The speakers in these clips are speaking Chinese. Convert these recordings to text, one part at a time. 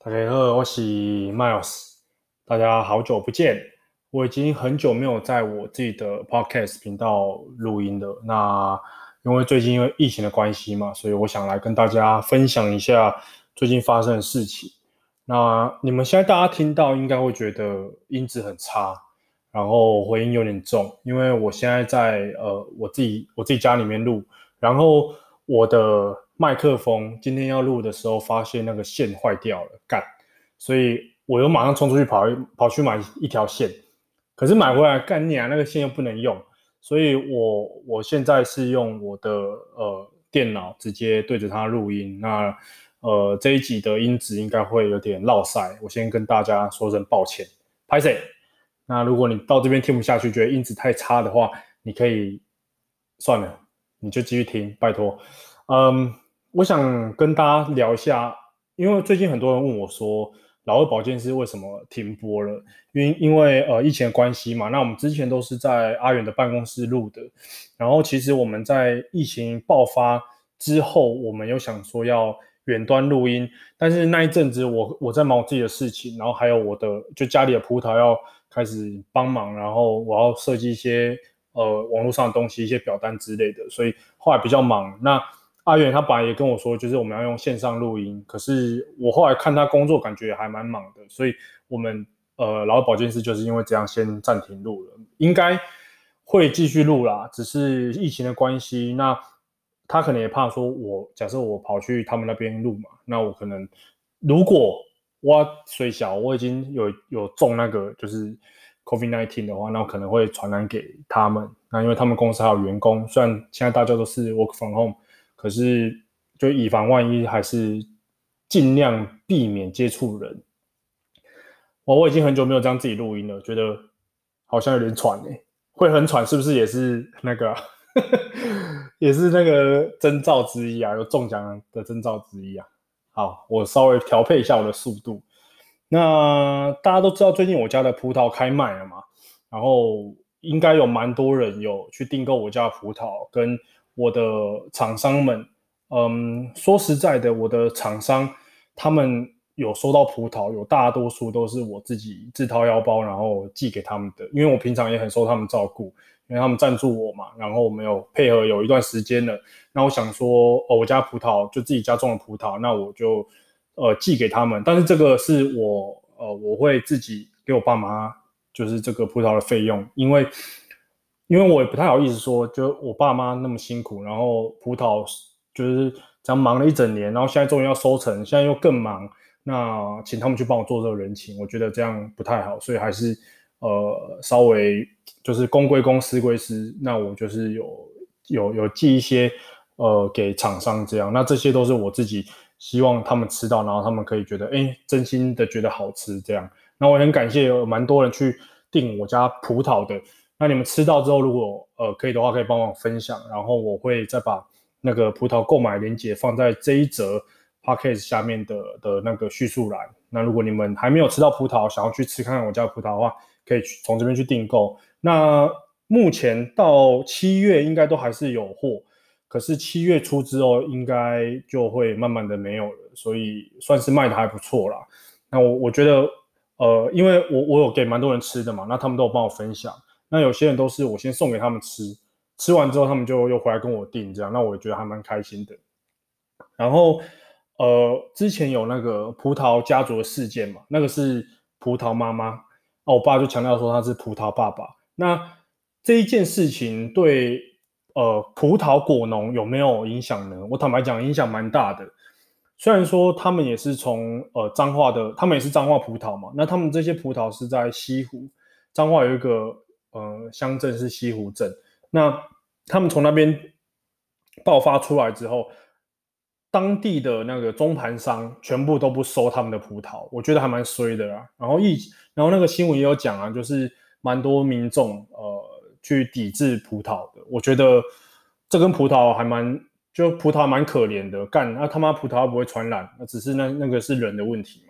大家好，我是 Miles，大家好久不见。我已经很久没有在我自己的 Podcast 频道录音了。那因为最近因为疫情的关系嘛，所以我想来跟大家分享一下最近发生的事情。那你们现在大家听到应该会觉得音质很差，然后回音有点重，因为我现在在呃我自己我自己家里面录，然后我的。麦克风今天要录的时候，发现那个线坏掉了，干，所以我又马上冲出去跑跑去买一条线，可是买回来干你啊，那个线又不能用，所以我我现在是用我的呃电脑直接对着它录音，那呃这一集的音质应该会有点落赛，我先跟大家说声抱歉，拍谢。那如果你到这边听不下去，觉得音质太差的话，你可以算了，你就继续听，拜托，嗯。我想跟大家聊一下，因为最近很多人问我说，老二保健室为什么停播了？因因为呃疫情的关系嘛。那我们之前都是在阿远的办公室录的，然后其实我们在疫情爆发之后，我们又想说要远端录音，但是那一阵子我我在忙我自己的事情，然后还有我的就家里的葡萄要开始帮忙，然后我要设计一些呃网络上的东西，一些表单之类的，所以后来比较忙。那阿远他本来也跟我说，就是我们要用线上录音，可是我后来看他工作，感觉也还蛮忙的，所以我们呃，老二保健室就是因为这样先暂停录了，应该会继续录啦，只是疫情的关系。那他可能也怕说我，假设我跑去他们那边录嘛，那我可能如果我虽小，我已经有有中那个就是 COVID-19 的话，那我可能会传染给他们。那因为他们公司还有员工，虽然现在大家都是 work from home。可是，就以防万一，还是尽量避免接触人。我我已经很久没有这样自己录音了，觉得好像有点喘诶，会很喘，是不是也是那个，也是那个征兆之一啊？有中奖的征兆之一啊？好，我稍微调配一下我的速度。那大家都知道，最近我家的葡萄开卖了嘛，然后应该有蛮多人有去订购我家的葡萄跟。我的厂商们，嗯，说实在的，我的厂商他们有收到葡萄，有大多数都是我自己自掏腰包，然后寄给他们的。因为我平常也很受他们照顾，因为他们赞助我嘛，然后我们有配合有一段时间了。那我想说，哦，我家葡萄就自己家种的葡萄，那我就呃寄给他们。但是这个是我呃我会自己给我爸妈，就是这个葡萄的费用，因为。因为我也不太好意思说，就我爸妈那么辛苦，然后葡萄就是这样忙了一整年，然后现在终于要收成，现在又更忙，那请他们去帮我做这个人情，我觉得这样不太好，所以还是呃稍微就是公归公，私归私，那我就是有有有寄一些呃给厂商这样，那这些都是我自己希望他们吃到，然后他们可以觉得哎真心的觉得好吃这样，那我很感谢有蛮多人去订我家葡萄的。那你们吃到之后，如果呃可以的话，可以帮我分享，然后我会再把那个葡萄购买链接放在这一则 podcast 下面的的那个叙述栏。那如果你们还没有吃到葡萄，想要去吃看看我家的葡萄的话，可以从这边去订购。那目前到七月应该都还是有货，可是七月初之后应该就会慢慢的没有了，所以算是卖的还不错啦。那我我觉得呃，因为我我有给蛮多人吃的嘛，那他们都有帮我分享。那有些人都是我先送给他们吃，吃完之后他们就又回来跟我订这样，那我觉得还蛮开心的。然后，呃，之前有那个葡萄家族的事件嘛，那个是葡萄妈妈，哦，我爸就强调说他是葡萄爸爸。那这一件事情对呃葡萄果农有没有影响呢？我坦白讲，影响蛮大的。虽然说他们也是从呃彰化的，他们也是彰化葡萄嘛，那他们这些葡萄是在西湖，彰化有一个。呃，乡镇是西湖镇，那他们从那边爆发出来之后，当地的那个中盘商全部都不收他们的葡萄，我觉得还蛮衰的啦。然后一，然后那个新闻也有讲啊，就是蛮多民众呃去抵制葡萄的，我觉得这跟葡萄还蛮，就葡萄蛮可怜的，干那、他妈葡萄不会传染，那只是那那个是人的问题。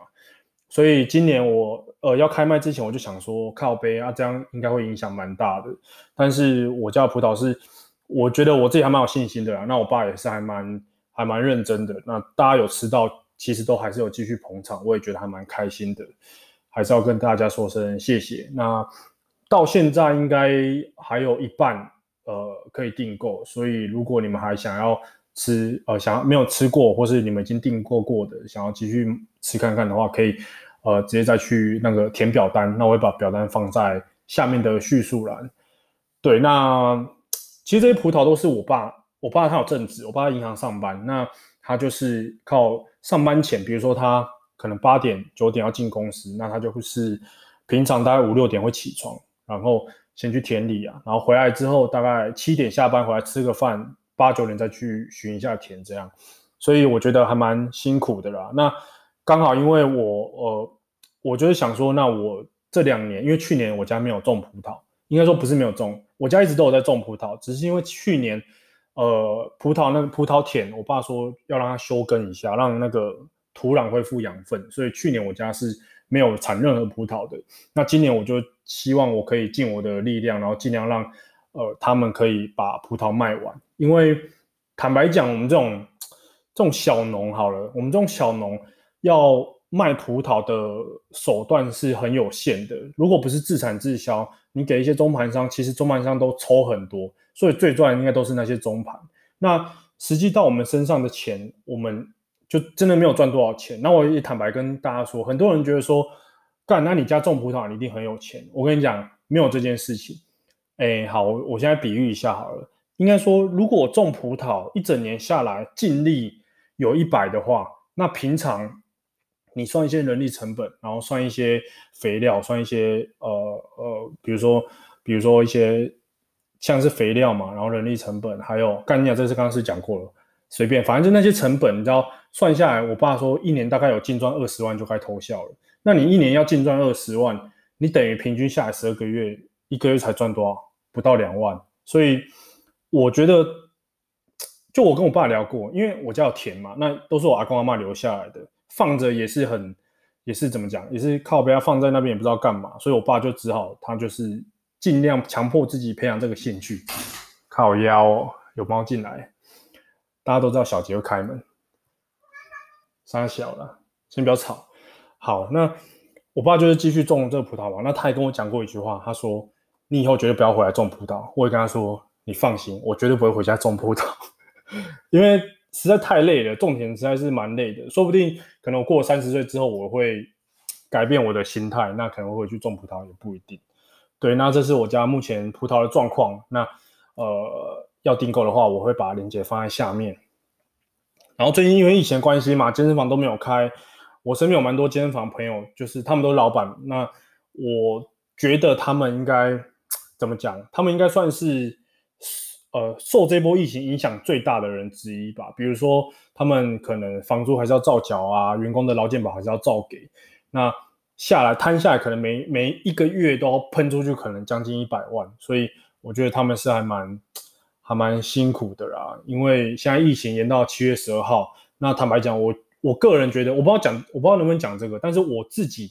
所以今年我呃要开卖之前，我就想说靠杯啊，这样应该会影响蛮大的。但是我家葡萄是，我觉得我自己还蛮有信心的啦。那我爸也是还蛮还蛮认真的。那大家有吃到其实都还是有继续捧场，我也觉得还蛮开心的，还是要跟大家说声谢谢。那到现在应该还有一半呃可以订购，所以如果你们还想要吃呃想要没有吃过，或是你们已经订购过的，想要继续吃看看的话，可以呃直接再去那个填表单，那我会把表单放在下面的叙述栏。对，那其实这些葡萄都是我爸。我爸他有正职，我爸在银行上班，那他就是靠上班前，比如说他可能八点九点要进公司，那他就是平常大概五六点会起床，然后先去田里啊，然后回来之后大概七点下班回来吃个饭，八九点再去巡一下田这样，所以我觉得还蛮辛苦的啦。那刚好因为我呃，我就是想说，那我这两年因为去年我家没有种葡萄，应该说不是没有种，我家一直都有在种葡萄，只是因为去年。呃，葡萄那个葡萄田，我爸说要让它休耕一下，让那个土壤恢复养分，所以去年我家是没有产任何葡萄的。那今年我就希望我可以尽我的力量，然后尽量让呃他们可以把葡萄卖完。因为坦白讲，我们这种这种小农好了，我们这种小农要卖葡萄的手段是很有限的。如果不是自产自销，你给一些中盘商，其实中盘商都抽很多。所以最赚应该都是那些中盘，那实际到我们身上的钱，我们就真的没有赚多少钱。那我也坦白跟大家说，很多人觉得说，干，那你家种葡萄，你一定很有钱。我跟你讲，没有这件事情。哎，好，我现在比喻一下好了。应该说，如果我种葡萄一整年下来净利有一百的话，那平常你算一些人力成本，然后算一些肥料，算一些呃呃，比如说比如说一些。像是肥料嘛，然后人力成本，还有干你啊，这次刚刚是讲过了，随便，反正就那些成本，你知道算下来，我爸说一年大概有净赚二十万就该偷笑了。那你一年要净赚二十万，你等于平均下来十二个月，一个月才赚多少？不到两万。所以我觉得，就我跟我爸聊过，因为我家有田嘛，那都是我阿公阿嬷留下来的，放着也是很，也是怎么讲，也是靠不要放在那边也不知道干嘛，所以我爸就只好他就是。尽量强迫自己培养这个兴趣。靠腰，有猫进来，大家都知道小杰会开门。三小了，先不要吵。好，那我爸就是继续种这个葡萄嘛。那他也跟我讲过一句话，他说：“你以后绝对不要回来种葡萄。”我也跟他说：“你放心，我绝对不会回家种葡萄，因为实在太累了，种田实在是蛮累的。说不定可能过三十岁之后，我会改变我的心态，那可能会去种葡萄也不一定。”对，那这是我家目前葡萄的状况。那呃，要订购的话，我会把链接放在下面。然后最近因为疫情关系嘛，健身房都没有开。我身边有蛮多健身房朋友，就是他们都是老板。那我觉得他们应该怎么讲？他们应该算是呃受这波疫情影响最大的人之一吧。比如说，他们可能房租还是要照缴啊，员工的劳健保还是要照给。那下来摊下来，可能每每一个月都要喷出去，可能将近一百万，所以我觉得他们是还蛮还蛮辛苦的啦。因为现在疫情延到七月十二号，那坦白讲，我我个人觉得，我不知道讲，我不知道能不能讲这个，但是我自己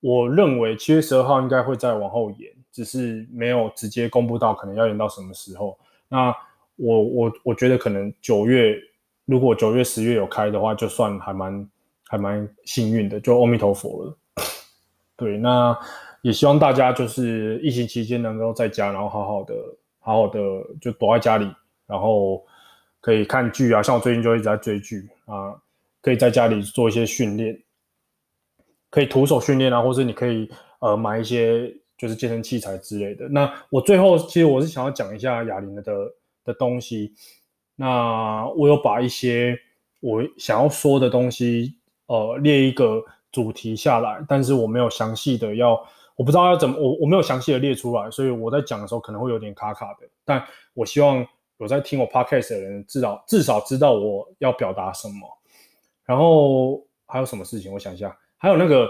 我认为七月十二号应该会再往后延，只是没有直接公布到可能要延到什么时候。那我我我觉得可能九月，如果九月十月有开的话，就算还蛮还蛮幸运的，就阿弥陀佛了。对，那也希望大家就是疫情期间能够在家，然后好好的、好好的就躲在家里，然后可以看剧啊，像我最近就一直在追剧啊，可以在家里做一些训练，可以徒手训练啊，或者你可以呃买一些就是健身器材之类的。那我最后其实我是想要讲一下哑铃的的东西，那我有把一些我想要说的东西呃列一个。主题下来，但是我没有详细的要，我不知道要怎么，我我没有详细的列出来，所以我在讲的时候可能会有点卡卡的。但我希望有在听我 podcast 的人，至少至少知道我要表达什么。然后还有什么事情？我想一下，还有那个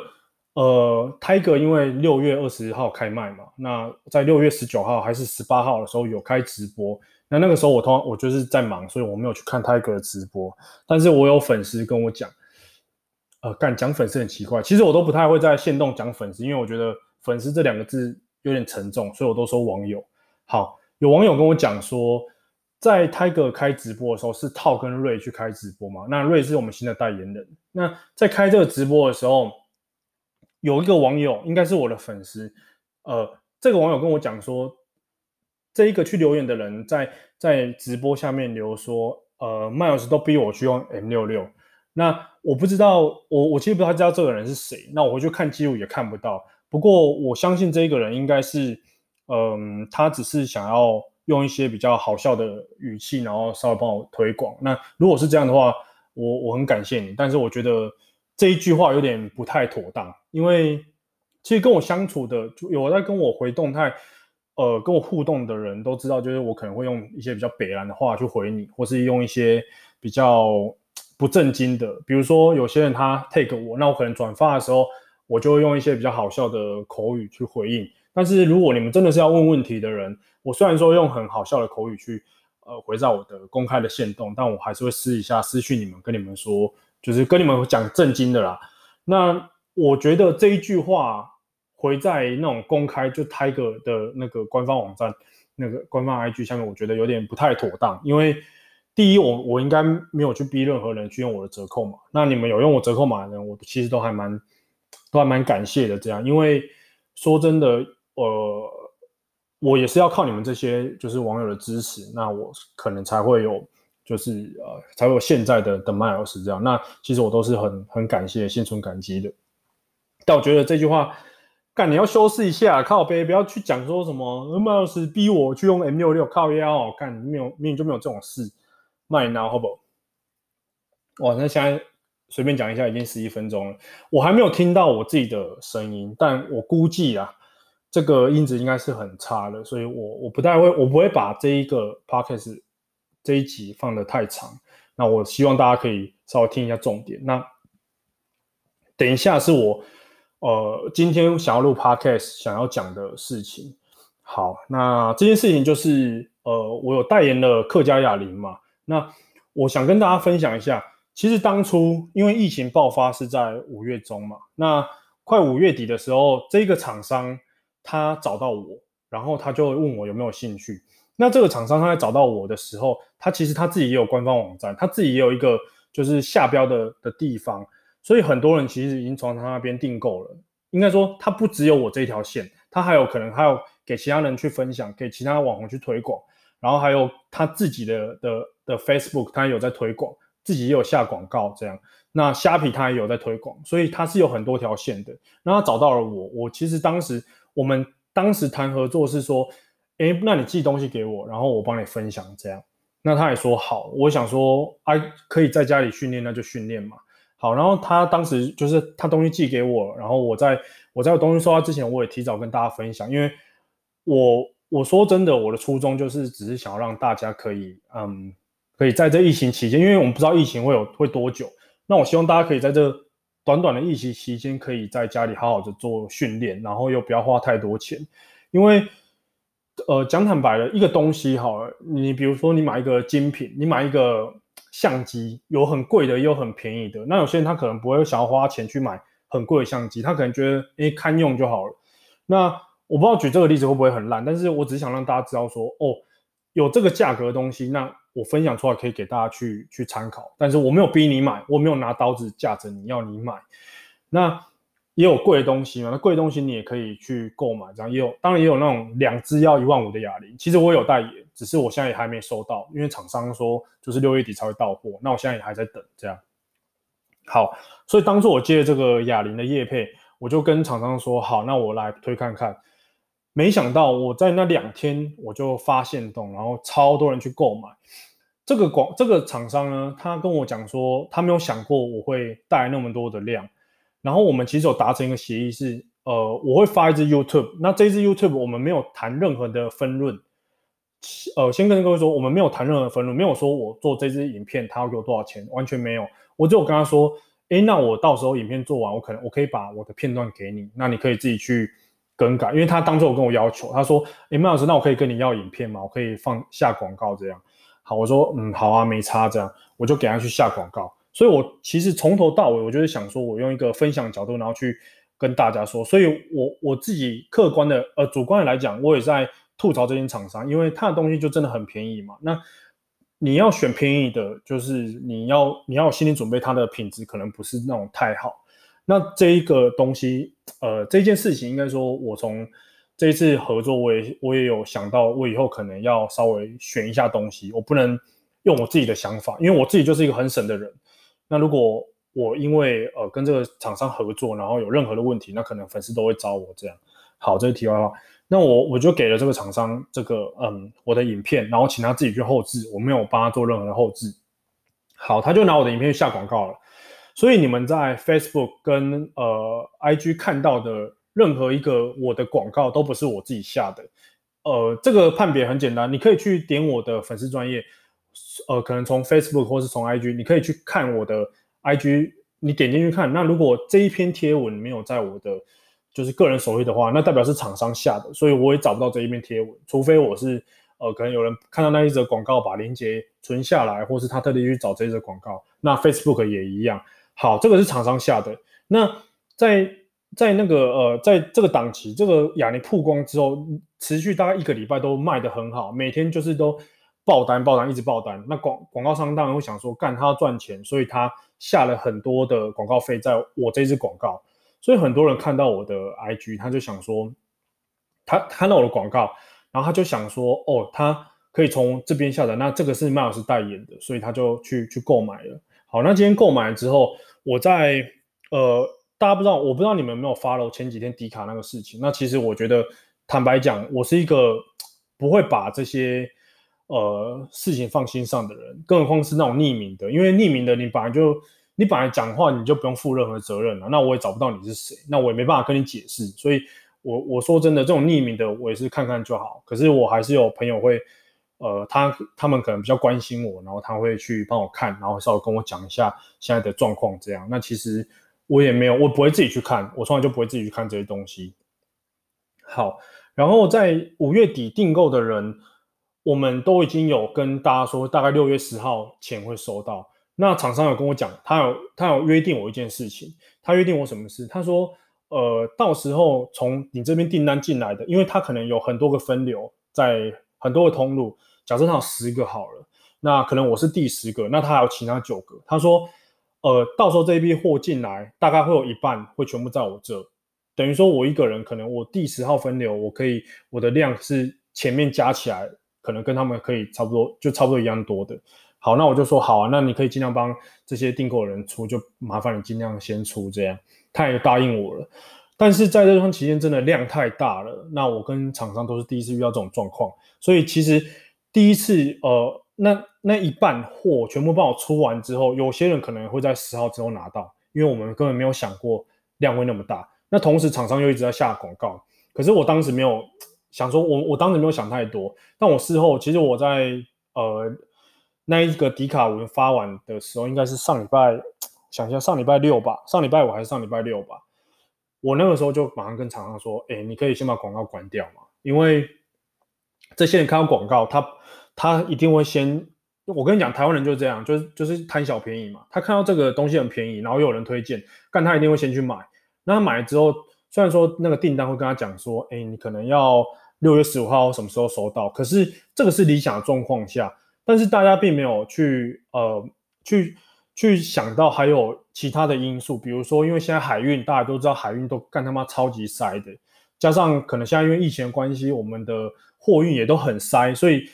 呃，Tiger 因为六月二十号开卖嘛，那在六月十九号还是十八号的时候有开直播，那那个时候我通常我就是在忙，所以我没有去看 Tiger 的直播，但是我有粉丝跟我讲。呃，干讲粉丝很奇怪，其实我都不太会在线动讲粉丝，因为我觉得粉丝这两个字有点沉重，所以我都说网友。好，有网友跟我讲说，在 Tiger 开直播的时候，是套跟瑞去开直播嘛？那瑞是我们新的代言人。那在开这个直播的时候，有一个网友，应该是我的粉丝，呃，这个网友跟我讲说，这一个去留言的人在在直播下面留说，呃，Miles 都逼我去用 M 六六。那我不知道，我我其实不太知道这个人是谁。那我回去看记录也看不到。不过我相信这一个人应该是，嗯、他只是想要用一些比较好笑的语气，然后稍微帮我推广。那如果是这样的话，我我很感谢你。但是我觉得这一句话有点不太妥当，因为其实跟我相处的，就有在跟我回动态。呃，跟我互动的人都知道，就是我可能会用一些比较北烂的话去回你，或是用一些比较不正经的，比如说有些人他 take 我，那我可能转发的时候，我就会用一些比较好笑的口语去回应。但是如果你们真的是要问问题的人，我虽然说用很好笑的口语去呃回在我的公开的限动，但我还是会私一下私讯你们，跟你们说，就是跟你们讲正经的啦。那我觉得这一句话。回在那种公开就 Tiger 的那个官方网站，那个官方 IG 下面，我觉得有点不太妥当。因为第一，我我应该没有去逼任何人去用我的折扣码。那你们有用我折扣码的人，我其实都还蛮都还蛮感谢的。这样，因为说真的，呃，我也是要靠你们这些就是网友的支持，那我可能才会有就是呃才有现在的的 Miles 这样。那其实我都是很很感谢、心存感激的。但我觉得这句话。干，你要修饰一下，靠北，不要去讲说什么 Miles 逼我去用 M66 靠腰哦，干，没有，明明就没有这种事，卖脑好不好？哇，那现在随便讲一下，已经十一分钟了，我还没有听到我自己的声音，但我估计啊，这个音质应该是很差的，所以我我不太会，我不会把这一个 Podcast 这一集放得太长，那我希望大家可以稍微听一下重点，那等一下是我。呃，今天想要录 podcast，想要讲的事情。好，那这件事情就是，呃，我有代言了客家哑铃嘛。那我想跟大家分享一下，其实当初因为疫情爆发是在五月中嘛，那快五月底的时候，这个厂商他找到我，然后他就问我有没有兴趣。那这个厂商他在找到我的时候，他其实他自己也有官方网站，他自己也有一个就是下标的的地方。所以很多人其实已经从他那边订购了。应该说，他不只有我这条线，他还有可能还有给其他人去分享，给其他网红去推广，然后还有他自己的的的 Facebook，他也有在推广，自己也有下广告这样。那虾皮他也有在推广，所以他是有很多条线的。那他找到了我，我其实当时我们当时谈合作是说，诶，那你寄东西给我，然后我帮你分享这样。那他也说好，我想说，哎，可以在家里训练，那就训练嘛。好，然后他当时就是他东西寄给我，然后我在我在东西收到之前，我也提早跟大家分享，因为我我说真的，我的初衷就是只是想要让大家可以嗯，可以在这疫情期间，因为我们不知道疫情会有会多久，那我希望大家可以在这短短的疫情期间，可以在家里好好的做训练，然后又不要花太多钱，因为呃讲坦白的，一个东西好，你比如说你买一个精品，你买一个。相机有很贵的，也有很便宜的。那有些人他可能不会想要花钱去买很贵的相机，他可能觉得诶堪用就好了。那我不知道举这个例子会不会很烂，但是我只是想让大家知道说，哦，有这个价格的东西，那我分享出来可以给大家去去参考。但是我没有逼你买，我没有拿刀子架着你要你买。那也有贵的东西嘛，那贵的东西你也可以去购买，这样也有，当然也有那种两支要一万五的哑铃。其实我有代言。只是我现在也还没收到，因为厂商说就是六月底才会到货，那我现在也还在等这样。好，所以当初我接这个哑铃的业配，我就跟厂商说好，那我来推看看。没想到我在那两天我就发现动，然后超多人去购买。这个广这个厂商呢，他跟我讲说他没有想过我会带来那么多的量，然后我们其实有达成一个协议是，呃，我会发一支 YouTube，那这支 YouTube 我们没有谈任何的分润。呃，先跟各位说，我们没有谈任何分润，没有说我做这支影片他要给我多少钱，完全没有。我只有跟他说，诶，那我到时候影片做完，我可能我可以把我的片段给你，那你可以自己去更改。因为他当初有跟我要求，他说，诶，麦老师，那我可以跟你要影片吗？我可以放下广告这样。好，我说，嗯，好啊，没差这样，我就给他去下广告。所以，我其实从头到尾，我就是想说，我用一个分享角度，然后去跟大家说。所以我我自己客观的，呃，主观的来讲，我也在。吐槽这间厂商，因为他的东西就真的很便宜嘛。那你要选便宜的，就是你要你要有心理准备，它的品质可能不是那种太好。那这一个东西，呃，这件事情应该说，我从这一次合作，我也我也有想到，我以后可能要稍微选一下东西，我不能用我自己的想法，因为我自己就是一个很省的人。那如果我因为呃跟这个厂商合作，然后有任何的问题，那可能粉丝都会找我这样。好，这是题外话。那我我就给了这个厂商这个嗯我的影片，然后请他自己去后置，我没有帮他做任何的后置。好，他就拿我的影片下广告了。所以你们在 Facebook 跟呃 IG 看到的任何一个我的广告都不是我自己下的。呃，这个判别很简单，你可以去点我的粉丝专业，呃，可能从 Facebook 或是从 IG，你可以去看我的 IG，你点进去看。那如果这一篇贴文没有在我的就是个人首页的话，那代表是厂商下的，所以我也找不到这一篇贴文，除非我是呃，可能有人看到那一则广告，把链接存下来，或是他特地去找这一则广告。那 Facebook 也一样。好，这个是厂商下的。那在在那个呃，在这个档期，这个亚尼曝光之后，持续大概一个礼拜都卖得很好，每天就是都爆单爆单，一直爆单。那广广告商当然会想说，干他要赚钱，所以他下了很多的广告费在我这支广告。所以很多人看到我的 IG，他就想说，他看到我的广告，然后他就想说，哦，他可以从这边下载，那这个是麦老师代言的，所以他就去去购买了。好，那今天购买了之后，我在呃，大家不知道，我不知道你们有没有 follow 前几天迪卡那个事情。那其实我觉得，坦白讲，我是一个不会把这些呃事情放心上的人，更何况是那种匿名的，因为匿名的你本来就。你本来讲话你就不用负任何责任了，那我也找不到你是谁，那我也没办法跟你解释，所以我我说真的，这种匿名的我也是看看就好。可是我还是有朋友会，呃，他他们可能比较关心我，然后他会去帮我看，然后稍微跟我讲一下现在的状况这样。那其实我也没有，我不会自己去看，我从来就不会自己去看这些东西。好，然后在五月底订购的人，我们都已经有跟大家说，大概六月十号前会收到。那厂商有跟我讲，他有他有约定我一件事情，他约定我什么事？他说，呃，到时候从你这边订单进来的，因为他可能有很多个分流，在很多个通路，假设他有十个好了，那可能我是第十个，那他还有其他九个。他说，呃，到时候这一批货进来，大概会有一半会全部在我这，等于说我一个人可能我第十号分流，我可以我的量是前面加起来，可能跟他们可以差不多，就差不多一样多的。好，那我就说好啊，那你可以尽量帮这些订购的人出，就麻烦你尽量先出这样。他也答应我了，但是在这段期间真的量太大了，那我跟厂商都是第一次遇到这种状况，所以其实第一次呃，那那一半货全部帮我出完之后，有些人可能会在十号之后拿到，因为我们根本没有想过量会那么大。那同时厂商又一直在下广告，可是我当时没有想说，我我当时没有想太多，但我事后其实我在呃。那一个迪卡文发完的时候，应该是上礼拜，想一下上礼拜六吧，上礼拜五还是上礼拜六吧。我那个时候就马上跟厂商说：“哎，你可以先把广告关掉嘛，因为这些人看到广告，他他一定会先……我跟你讲，台湾人就是这样，就是就是贪小便宜嘛。他看到这个东西很便宜，然后又有人推荐，但他一定会先去买。那他买了之后，虽然说那个订单会跟他讲说：‘哎，你可能要六月十五号什么时候收到？’可是这个是理想的状况下。”但是大家并没有去呃去去想到还有其他的因素，比如说因为现在海运大家都知道海运都干他妈超级塞的，加上可能现在因为疫情的关系，我们的货运也都很塞，所以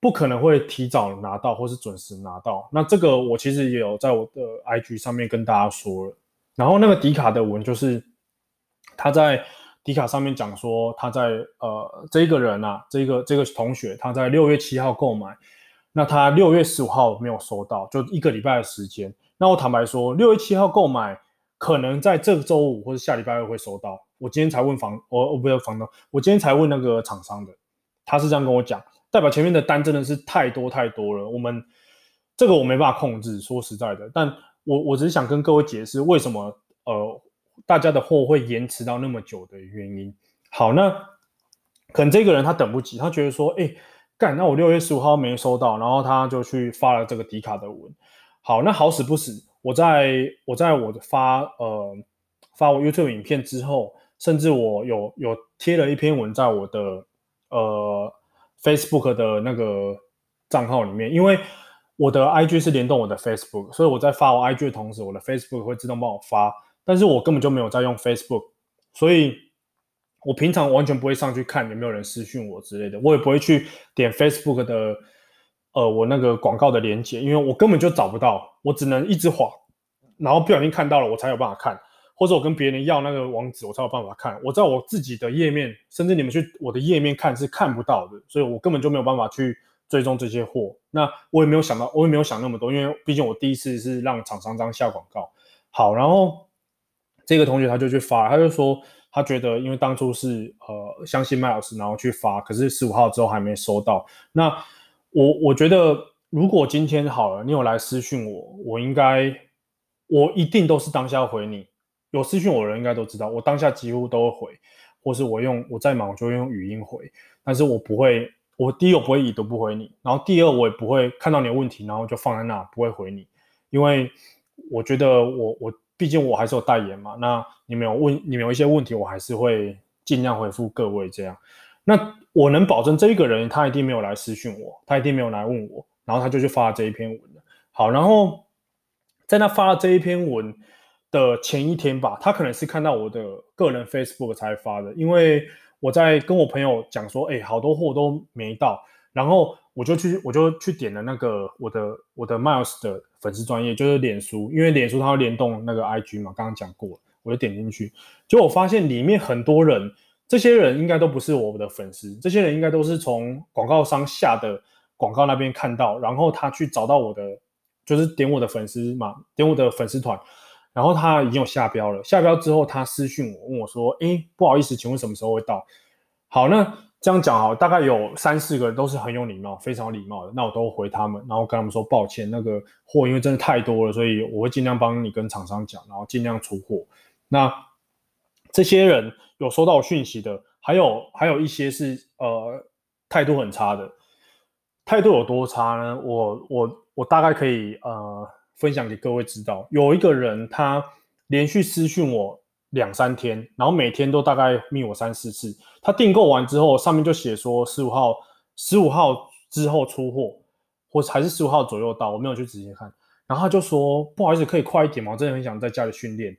不可能会提早拿到或是准时拿到。那这个我其实也有在我的 IG 上面跟大家说了。然后那个迪卡的文就是他在迪卡上面讲说他在呃这个人啊这个这个同学他在六月七号购买。那他六月十五号没有收到，就一个礼拜的时间。那我坦白说，六月七号购买，可能在这个周五或者下礼拜二会收到。我今天才问房，我我不要房东，我今天才问那个厂商的，他是这样跟我讲，代表前面的单真的是太多太多了。我们这个我没办法控制，说实在的，但我我只是想跟各位解释为什么呃大家的货会延迟到那么久的原因。好，那可能这个人他等不及，他觉得说，哎、干，那我六月十五号没收到，然后他就去发了这个迪卡的文。好，那好死不死，我在我在我的发呃发我 YouTube 影片之后，甚至我有有贴了一篇文在我的呃 Facebook 的那个账号里面，因为我的 IG 是联动我的 Facebook，所以我在发我 IG 的同时，我的 Facebook 会自动帮我发，但是我根本就没有在用 Facebook，所以我平常完全不会上去看有没有人私讯我之类的，我也不会去点 Facebook 的呃我那个广告的链接，因为我根本就找不到，我只能一直滑，然后不小心看到了，我才有办法看。或者我跟别人要那个网址，我才有办法看。我在我自己的页面，甚至你们去我的页面看是看不到的，所以我根本就没有办法去追踪这些货。那我也没有想到，我也没有想那么多，因为毕竟我第一次是让厂商这样下广告。好，然后这个同学他就去发，他就说他觉得，因为当初是呃相信麦老师，然后去发，可是十五号之后还没收到。那我我觉得，如果今天好了，你有来私讯我，我应该我一定都是当下回你。有私讯我的人应该都知道，我当下几乎都会回，或是我用我在忙，我就用语音回。但是我不会，我第一我不会已读不回你，然后第二我也不会看到你的问题，然后就放在那不会回你，因为我觉得我我毕竟我还是有代言嘛。那你们有问，你们有一些问题，我还是会尽量回复各位这样。那我能保证这一个人他一定没有来私讯我，他一定没有来问我，然后他就去发了这一篇文了。好，然后在他发了这一篇文的前一天吧，他可能是看到我的个人 Facebook 才发的，因为我在跟我朋友讲说，哎，好多货都没到，然后我就去我就去点了那个我的我的 Miles 的粉丝专业，就是脸书，因为脸书它会联动那个 IG 嘛，刚刚讲过，我就点进去，结果我发现里面很多人，这些人应该都不是我的粉丝，这些人应该都是从广告商下的广告那边看到，然后他去找到我的，就是点我的粉丝嘛，点我的粉丝团。然后他已经有下标了，下标之后他私讯我，问我说：“诶，不好意思，请问什么时候会到？”好，那这样讲好，大概有三四个人都是很有礼貌，非常有礼貌的，那我都回他们，然后跟他们说抱歉，那个货因为真的太多了，所以我会尽量帮你跟厂商讲，然后尽量出货。那这些人有收到讯息的，还有还有一些是呃态度很差的，态度有多差呢？我我我大概可以呃。分享给各位知道，有一个人他连续私讯我两三天，然后每天都大概密我三四次。他订购完之后，上面就写说十五号，十五号之后出货，或还是十五号左右到，我没有去仔细看。然后他就说不好意思，可以快一点吗？我真的很想在家里训练。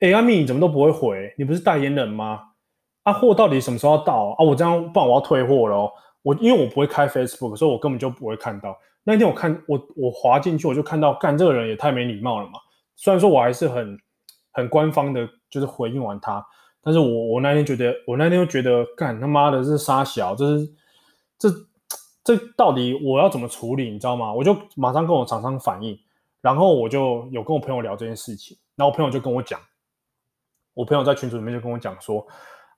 哎，阿密你怎么都不会回？你不是代言人吗？啊，货到底什么时候到啊？我这样不然我要退货了。我因为我不会开 Facebook，所以我根本就不会看到。那天我看我我滑进去，我就看到干这个人也太没礼貌了嘛。虽然说我还是很很官方的，就是回应完他，但是我我那天觉得，我那天就觉得干他妈的是杀小，这是这这到底我要怎么处理，你知道吗？我就马上跟我厂商反映，然后我就有跟我朋友聊这件事情，然后我朋友就跟我讲，我朋友在群组里面就跟我讲说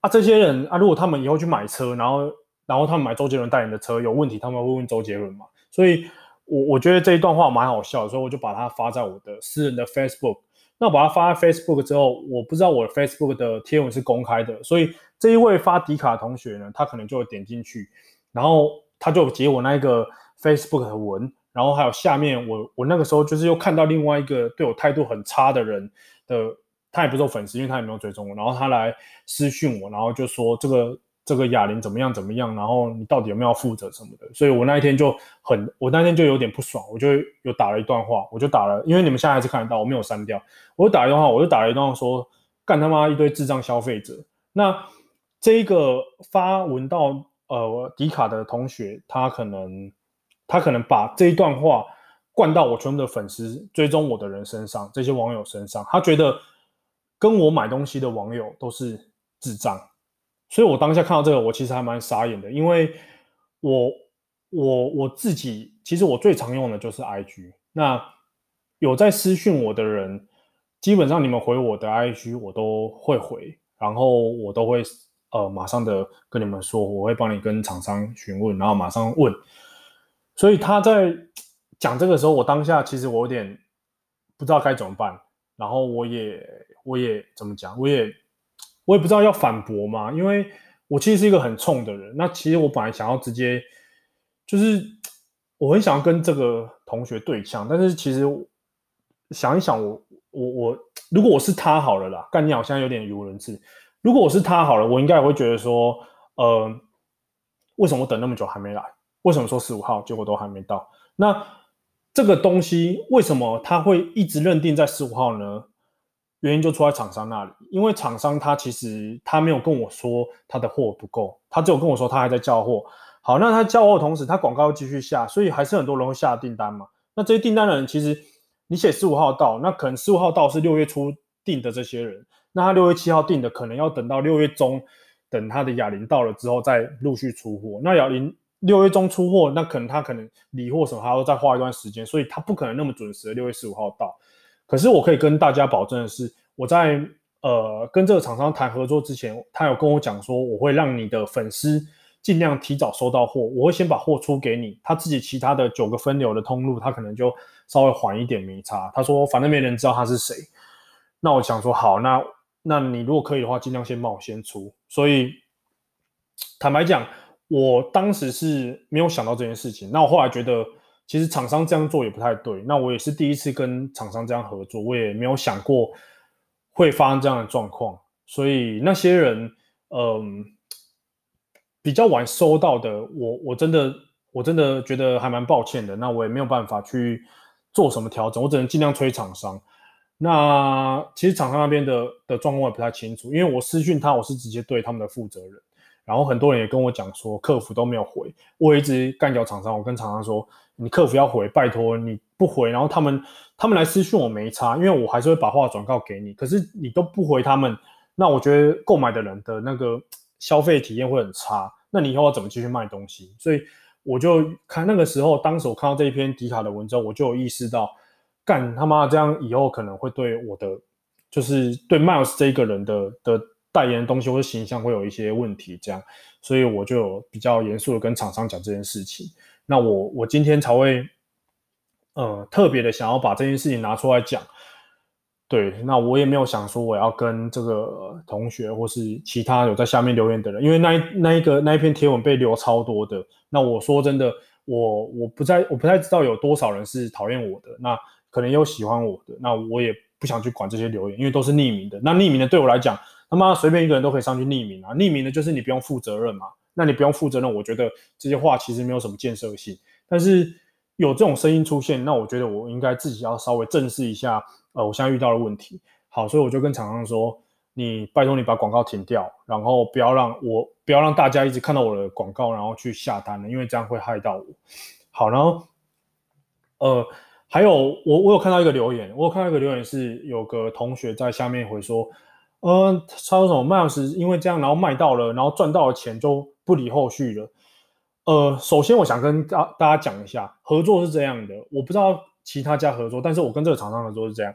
啊，这些人啊，如果他们以后去买车，然后然后他们买周杰伦代言的车有问题，他们会问周杰伦嘛？所以我，我觉得这一段话蛮好笑的，所以我就把它发在我的私人的 Facebook。那我把它发在 Facebook 之后，我不知道我 Facebook 的贴文是公开的，所以这一位发迪卡的同学呢，他可能就会点进去，然后他就截我那一个 Facebook 的文，然后还有下面我我那个时候就是又看到另外一个对我态度很差的人的，他也不是我粉丝，因为他也没有追踪我，然后他来私讯我，然后就说这个。这个哑铃怎么样？怎么样？然后你到底有没有负责什么的？所以我那一天就很，我那天就有点不爽，我就有打了一段话，我就打了，因为你们现在还是看得到，我没有删掉，我就打了一段话，我就打了一段话说，干他妈一堆智障消费者。那这一个发文到呃迪卡的同学，他可能他可能把这一段话灌到我全部的粉丝追踪我的人身上，这些网友身上，他觉得跟我买东西的网友都是智障。所以我当下看到这个，我其实还蛮傻眼的，因为我我我自己其实我最常用的就是 IG。那有在私讯我的人，基本上你们回我的 IG 我都会回，然后我都会呃马上的跟你们说，我会帮你跟厂商询问，然后马上问。所以他在讲这个时候，我当下其实我有点不知道该怎么办，然后我也我也怎么讲，我也。我也不知道要反驳嘛，因为我其实是一个很冲的人。那其实我本来想要直接，就是我很想要跟这个同学对呛，但是其实想一想我，我我，如果我是他好了啦，干你好像有点语无伦次。如果我是他好了，我应该也会觉得说，呃，为什么我等那么久还没来？为什么说十五号，结果都还没到？那这个东西为什么他会一直认定在十五号呢？原因就出在厂商那里，因为厂商他其实他没有跟我说他的货不够，他只有跟我说他还在交货。好，那他交货的同时，他广告继续下，所以还是很多人会下订单嘛。那这些订单的人，其实你写十五号到，那可能十五号到是六月初订的这些人，那他六月七号订的，可能要等到六月中，等他的哑铃到了之后再陆续出货。那哑铃六月中出货，那可能他可能理货什么还要再花一段时间，所以他不可能那么准时的六月十五号到。可是我可以跟大家保证的是，我在呃跟这个厂商谈合作之前，他有跟我讲说，我会让你的粉丝尽量提早收到货，我会先把货出给你，他自己其他的九个分流的通路，他可能就稍微缓一点没差。他说反正没人知道他是谁，那我想说好，那那你如果可以的话，尽量先帮我先出。所以坦白讲，我当时是没有想到这件事情。那我后来觉得。其实厂商这样做也不太对，那我也是第一次跟厂商这样合作，我也没有想过会发生这样的状况，所以那些人，嗯，比较晚收到的，我我真的我真的觉得还蛮抱歉的，那我也没有办法去做什么调整，我只能尽量催厂商。那其实厂商那边的的状况我也不太清楚，因为我私讯他，我是直接对他们的负责人。然后很多人也跟我讲说，客服都没有回，我一直干掉厂商。我跟厂商说，你客服要回，拜托你不回。然后他们他们来私讯我没差，因为我还是会把话转告给你。可是你都不回他们，那我觉得购买的人的那个消费体验会很差。那你以后要怎么继续卖东西？所以我就看那个时候，当时我看到这一篇迪卡的文章，我就有意识到，干他妈这样以后可能会对我的，就是对 Miles 这一个人的的。代言的东西或者形象会有一些问题，这样，所以我就比较严肃的跟厂商讲这件事情。那我我今天才会，呃，特别的想要把这件事情拿出来讲。对，那我也没有想说我要跟这个同学或是其他有在下面留言的人，因为那一那一个那一篇贴文被留超多的。那我说真的，我我不在我不太知道有多少人是讨厌我的，那可能有喜欢我的，那我也不想去管这些留言，因为都是匿名的。那匿名的对我来讲。他妈随便一个人都可以上去匿名啊！匿名的就是你不用负责任嘛。那你不用负责任，我觉得这些话其实没有什么建设性。但是有这种声音出现，那我觉得我应该自己要稍微正视一下。呃，我现在遇到的问题。好，所以我就跟厂商说：“你拜托你把广告停掉，然后不要让我不要让大家一直看到我的广告，然后去下单了，因为这样会害到我。”好，然后呃，还有我我有看到一个留言，我有看到一个留言是有个同学在下面回说。呃，他说什么？Miles 因为这样，然后卖到了，然后赚到了钱就不理后续了。呃，首先我想跟大大家讲一下，合作是这样的，我不知道其他家合作，但是我跟这个厂商合作是这样。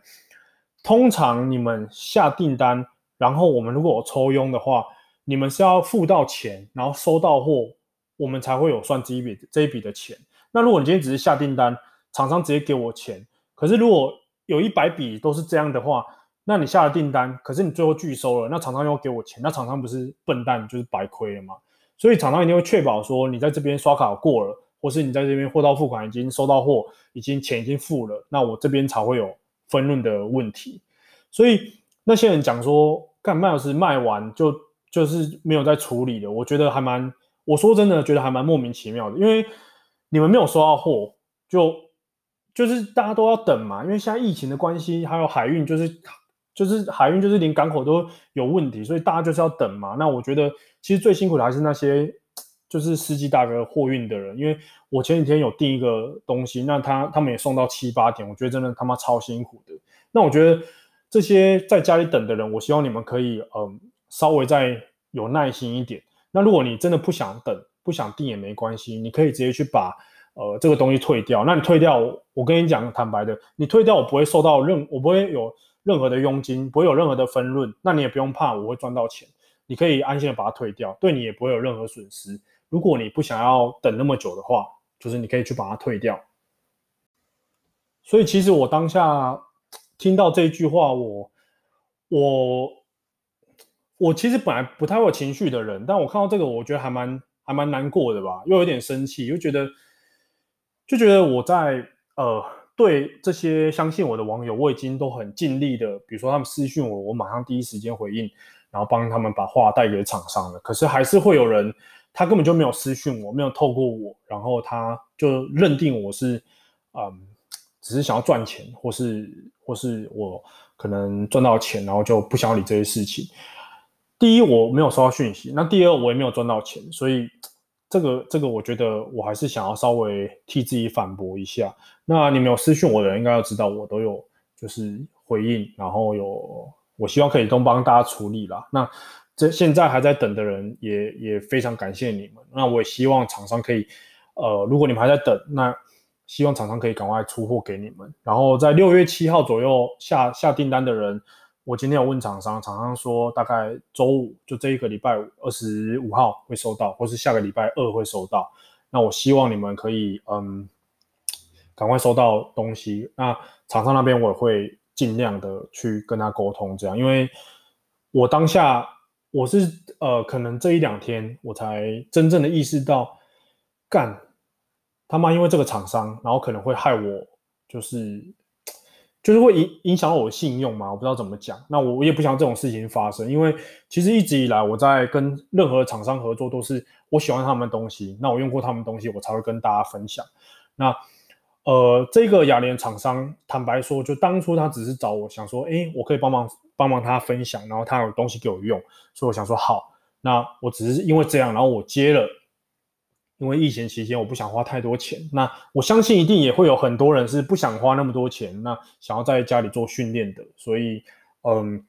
通常你们下订单，然后我们如果有抽佣的话，你们是要付到钱，然后收到货，我们才会有算这一笔这一笔的钱。那如果你今天只是下订单，厂商直接给我钱，可是如果有一百笔都是这样的话。那你下了订单，可是你最后拒收了，那厂商又给我钱，那厂商不是笨蛋就是白亏了吗？所以厂商一定会确保说你在这边刷卡过了，或是你在这边货到付款已经收到货，已经钱已经付了，那我这边才会有分润的问题。所以那些人讲说，干麦老师卖完就就是没有再处理的，我觉得还蛮，我说真的觉得还蛮莫名其妙的，因为你们没有收到货就就是大家都要等嘛，因为现在疫情的关系，还有海运就是。就是海运，就是连港口都有问题，所以大家就是要等嘛。那我觉得其实最辛苦的还是那些就是司机大哥货运的人，因为我前几天有订一个东西，那他他们也送到七八点，我觉得真的他妈超辛苦的。那我觉得这些在家里等的人，我希望你们可以嗯稍微再有耐心一点。那如果你真的不想等，不想订也没关系，你可以直接去把呃这个东西退掉。那你退掉，我跟你讲坦白的，你退掉我不会受到任，我不会有。任何的佣金不会有任何的分润，那你也不用怕我会赚到钱，你可以安心的把它退掉，对你也不会有任何损失。如果你不想要等那么久的话，就是你可以去把它退掉。所以其实我当下听到这一句话，我我我其实本来不太会有情绪的人，但我看到这个，我觉得还蛮还蛮难过的吧，又有点生气，又觉得就觉得我在呃。对这些相信我的网友，我已经都很尽力的，比如说他们私讯我，我马上第一时间回应，然后帮他们把话带给厂商了。可是还是会有人他根本就没有私讯我，没有透过我，然后他就认定我是，嗯，只是想要赚钱，或是或是我可能赚到钱，然后就不想理这些事情。第一，我没有收到讯息；那第二，我也没有赚到钱，所以这个这个，我觉得我还是想要稍微替自己反驳一下。那你们有私讯我的人，应该要知道我都有就是回应，然后有我希望可以都帮大家处理啦。那这现在还在等的人也也非常感谢你们。那我也希望厂商可以，呃，如果你们还在等，那希望厂商可以赶快出货给你们。然后在六月七号左右下下订单的人，我今天有问厂商，厂商说大概周五就这一个礼拜二十五号会收到，或是下个礼拜二会收到。那我希望你们可以嗯赶快收到东西。那厂商那边我也会尽量的去跟他沟通，这样，因为我当下。我是呃，可能这一两天我才真正的意识到，干他妈，因为这个厂商，然后可能会害我，就是就是会影影响到我信用嘛，我不知道怎么讲。那我我也不想这种事情发生，因为其实一直以来我在跟任何厂商合作，都是我喜欢他们的东西，那我用过他们的东西，我才会跟大家分享。那呃，这个雅联厂商，坦白说，就当初他只是找我想说，诶，我可以帮忙。帮忙他分享，然后他有东西给我用，所以我想说好，那我只是因为这样，然后我接了，因为疫情期间我不想花太多钱，那我相信一定也会有很多人是不想花那么多钱，那想要在家里做训练的，所以嗯，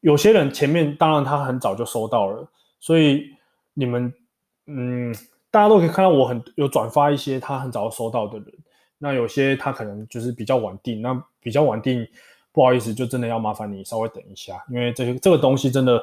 有些人前面当然他很早就收到了，所以你们嗯，大家都可以看到我很有转发一些他很早收到的人，那有些他可能就是比较晚定，那比较晚定。不好意思，就真的要麻烦你稍微等一下，因为这些这个东西真的，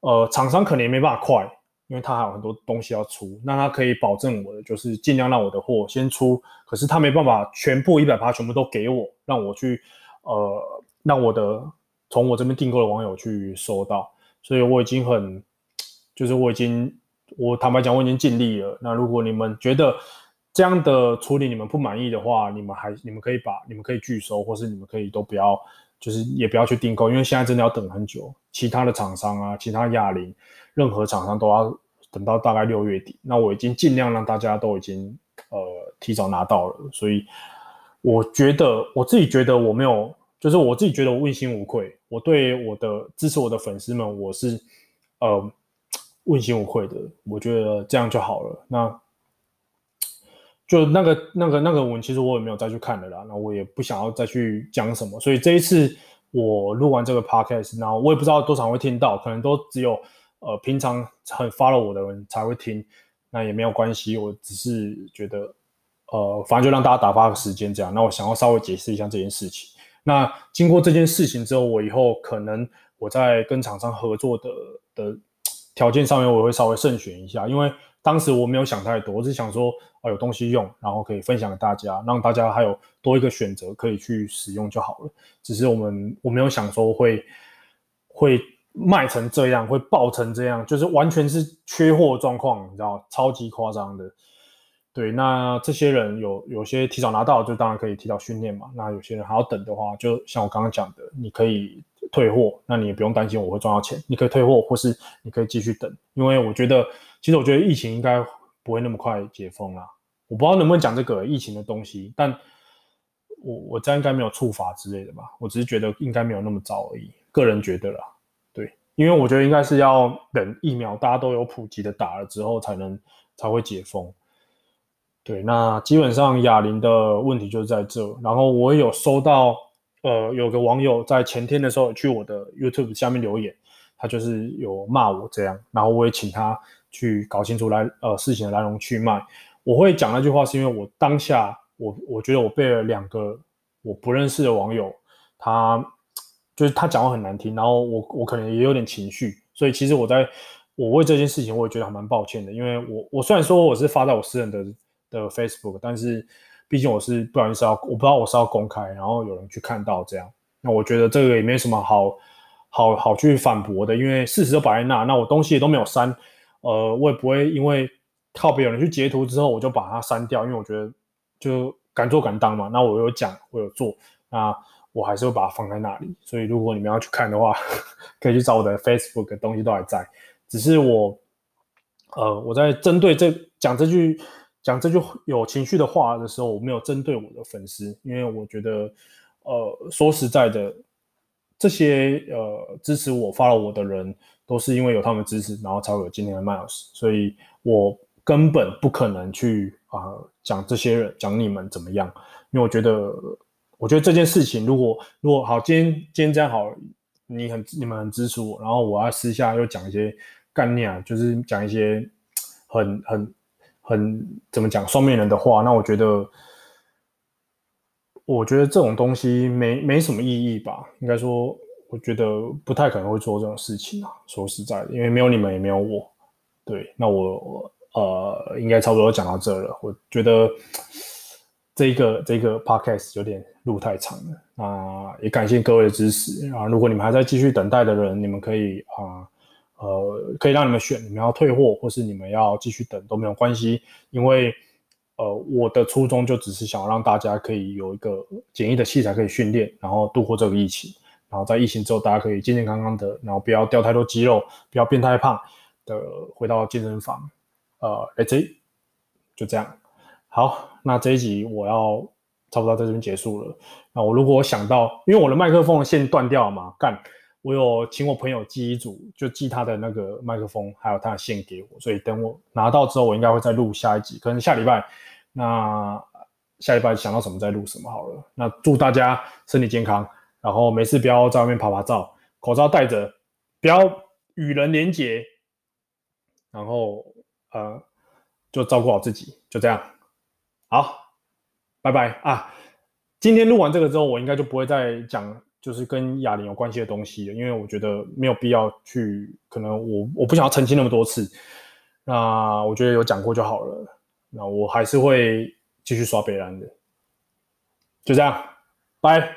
呃，厂商可能也没办法快，因为他还有很多东西要出。那他可以保证我的，就是尽量让我的货先出，可是他没办法全部一百趴全部都给我，让我去，呃，让我的从我这边订购的网友去收到。所以我已经很，就是我已经，我坦白讲，我已经尽力了。那如果你们觉得，这样的处理你们不满意的话，你们还你们可以把你们可以拒收，或是你们可以都不要，就是也不要去订购，因为现在真的要等很久。其他的厂商啊，其他亚林，任何厂商都要等到大概六月底。那我已经尽量让大家都已经呃提早拿到了，所以我觉得我自己觉得我没有，就是我自己觉得我问心无愧。我对我的支持我的粉丝们，我是呃问心无愧的。我觉得这样就好了。那。就那个、那个、那个文，其实我也没有再去看了啦。那我也不想要再去讲什么，所以这一次我录完这个 podcast，然后我也不知道多少会听到，可能都只有呃平常很 follow 我的人才会听。那也没有关系，我只是觉得呃，反正就让大家打发个时间这样。那我想要稍微解释一下这件事情。那经过这件事情之后，我以后可能我在跟厂商合作的的条件上面，我会稍微慎选一下，因为。当时我没有想太多，我只想说，哦，有东西用，然后可以分享给大家，让大家还有多一个选择可以去使用就好了。只是我们我没有想说会会卖成这样，会爆成这样，就是完全是缺货状况，你知道，超级夸张的。对，那这些人有有些提早拿到，就当然可以提早训练嘛。那有些人还要等的话，就像我刚刚讲的，你可以退货，那你也不用担心我会赚到钱，你可以退货，或是你可以继续等，因为我觉得。其实我觉得疫情应该不会那么快解封啦，我不知道能不能讲这个疫情的东西，但我我这样应该没有触法之类的吧？我只是觉得应该没有那么早而已，个人觉得啦，对，因为我觉得应该是要等疫苗大家都有普及的打了之后才能才会解封。对，那基本上哑铃的问题就是在这，然后我有收到呃有个网友在前天的时候去我的 YouTube 下面留言，他就是有骂我这样，然后我也请他。去搞清楚来呃事情的来龙去脉。我会讲那句话，是因为我当下我我觉得我被了两个我不认识的网友，他就是他讲话很难听，然后我我可能也有点情绪，所以其实我在我为这件事情我也觉得还蛮抱歉的，因为我我虽然说我是发在我私人的的 Facebook，但是毕竟我是不好意思要我不知道我是要公开，然后有人去看到这样，那我觉得这个也没什么好好好去反驳的，因为事实都摆在那，那我东西也都没有删。呃，我也不会因为靠别人去截图之后，我就把它删掉，因为我觉得就敢做敢当嘛。那我有讲，我有做，那我还是会把它放在那里。所以如果你们要去看的话，可以去找我的 Facebook，东西都还在。只是我呃，我在针对这讲这句讲这句有情绪的话的时候，我没有针对我的粉丝，因为我觉得，呃，说实在的，这些呃支持我、发了我的人，都是因为有他们支持，然后才会有今天的 Miles，所以我根本不可能去啊、讲这些人讲你们怎么样，因为我觉得，我觉得这件事情如果如果好，今天今天这样好，你很你们很支持我，然后我要私下又讲一些。概念啊，就是讲一些很很很怎么讲双面人的话。那我觉得，我觉得这种东西没没什么意义吧。应该说，我觉得不太可能会做这种事情啊。说实在的，因为没有你们，也没有我。对，那我呃，应该差不多讲到这了。我觉得这个这个 podcast 有点路太长了那，也感谢各位的支持啊。如果你们还在继续等待的人，你们可以啊。呃可以让你们选，你们要退货或是你们要继续等都没有关系，因为呃，我的初衷就只是想让大家可以有一个简易的器材可以训练，然后度过这个疫情，然后在疫情之后大家可以健健康康的，然后不要掉太多肌肉，不要变太胖的回到健身房。呃，Let's see，就这样。好，那这一集我要差不多在这边结束了。那我如果想到，因为我的麦克风的线断掉了嘛，干。我有请我朋友寄一组，就寄他的那个麦克风，还有他的线给我，所以等我拿到之后，我应该会再录下一集，可能下礼拜。那下礼拜想到什么再录什么好了。那祝大家身体健康，然后没事不要在外面趴趴照，口罩戴着，不要与人连结，然后呃，就照顾好自己，就这样。好，拜拜啊！今天录完这个之后，我应该就不会再讲。就是跟哑铃有关系的东西，因为我觉得没有必要去，可能我我不想要澄清那么多次，那我觉得有讲过就好了。那我还是会继续刷北兰的，就这样，拜。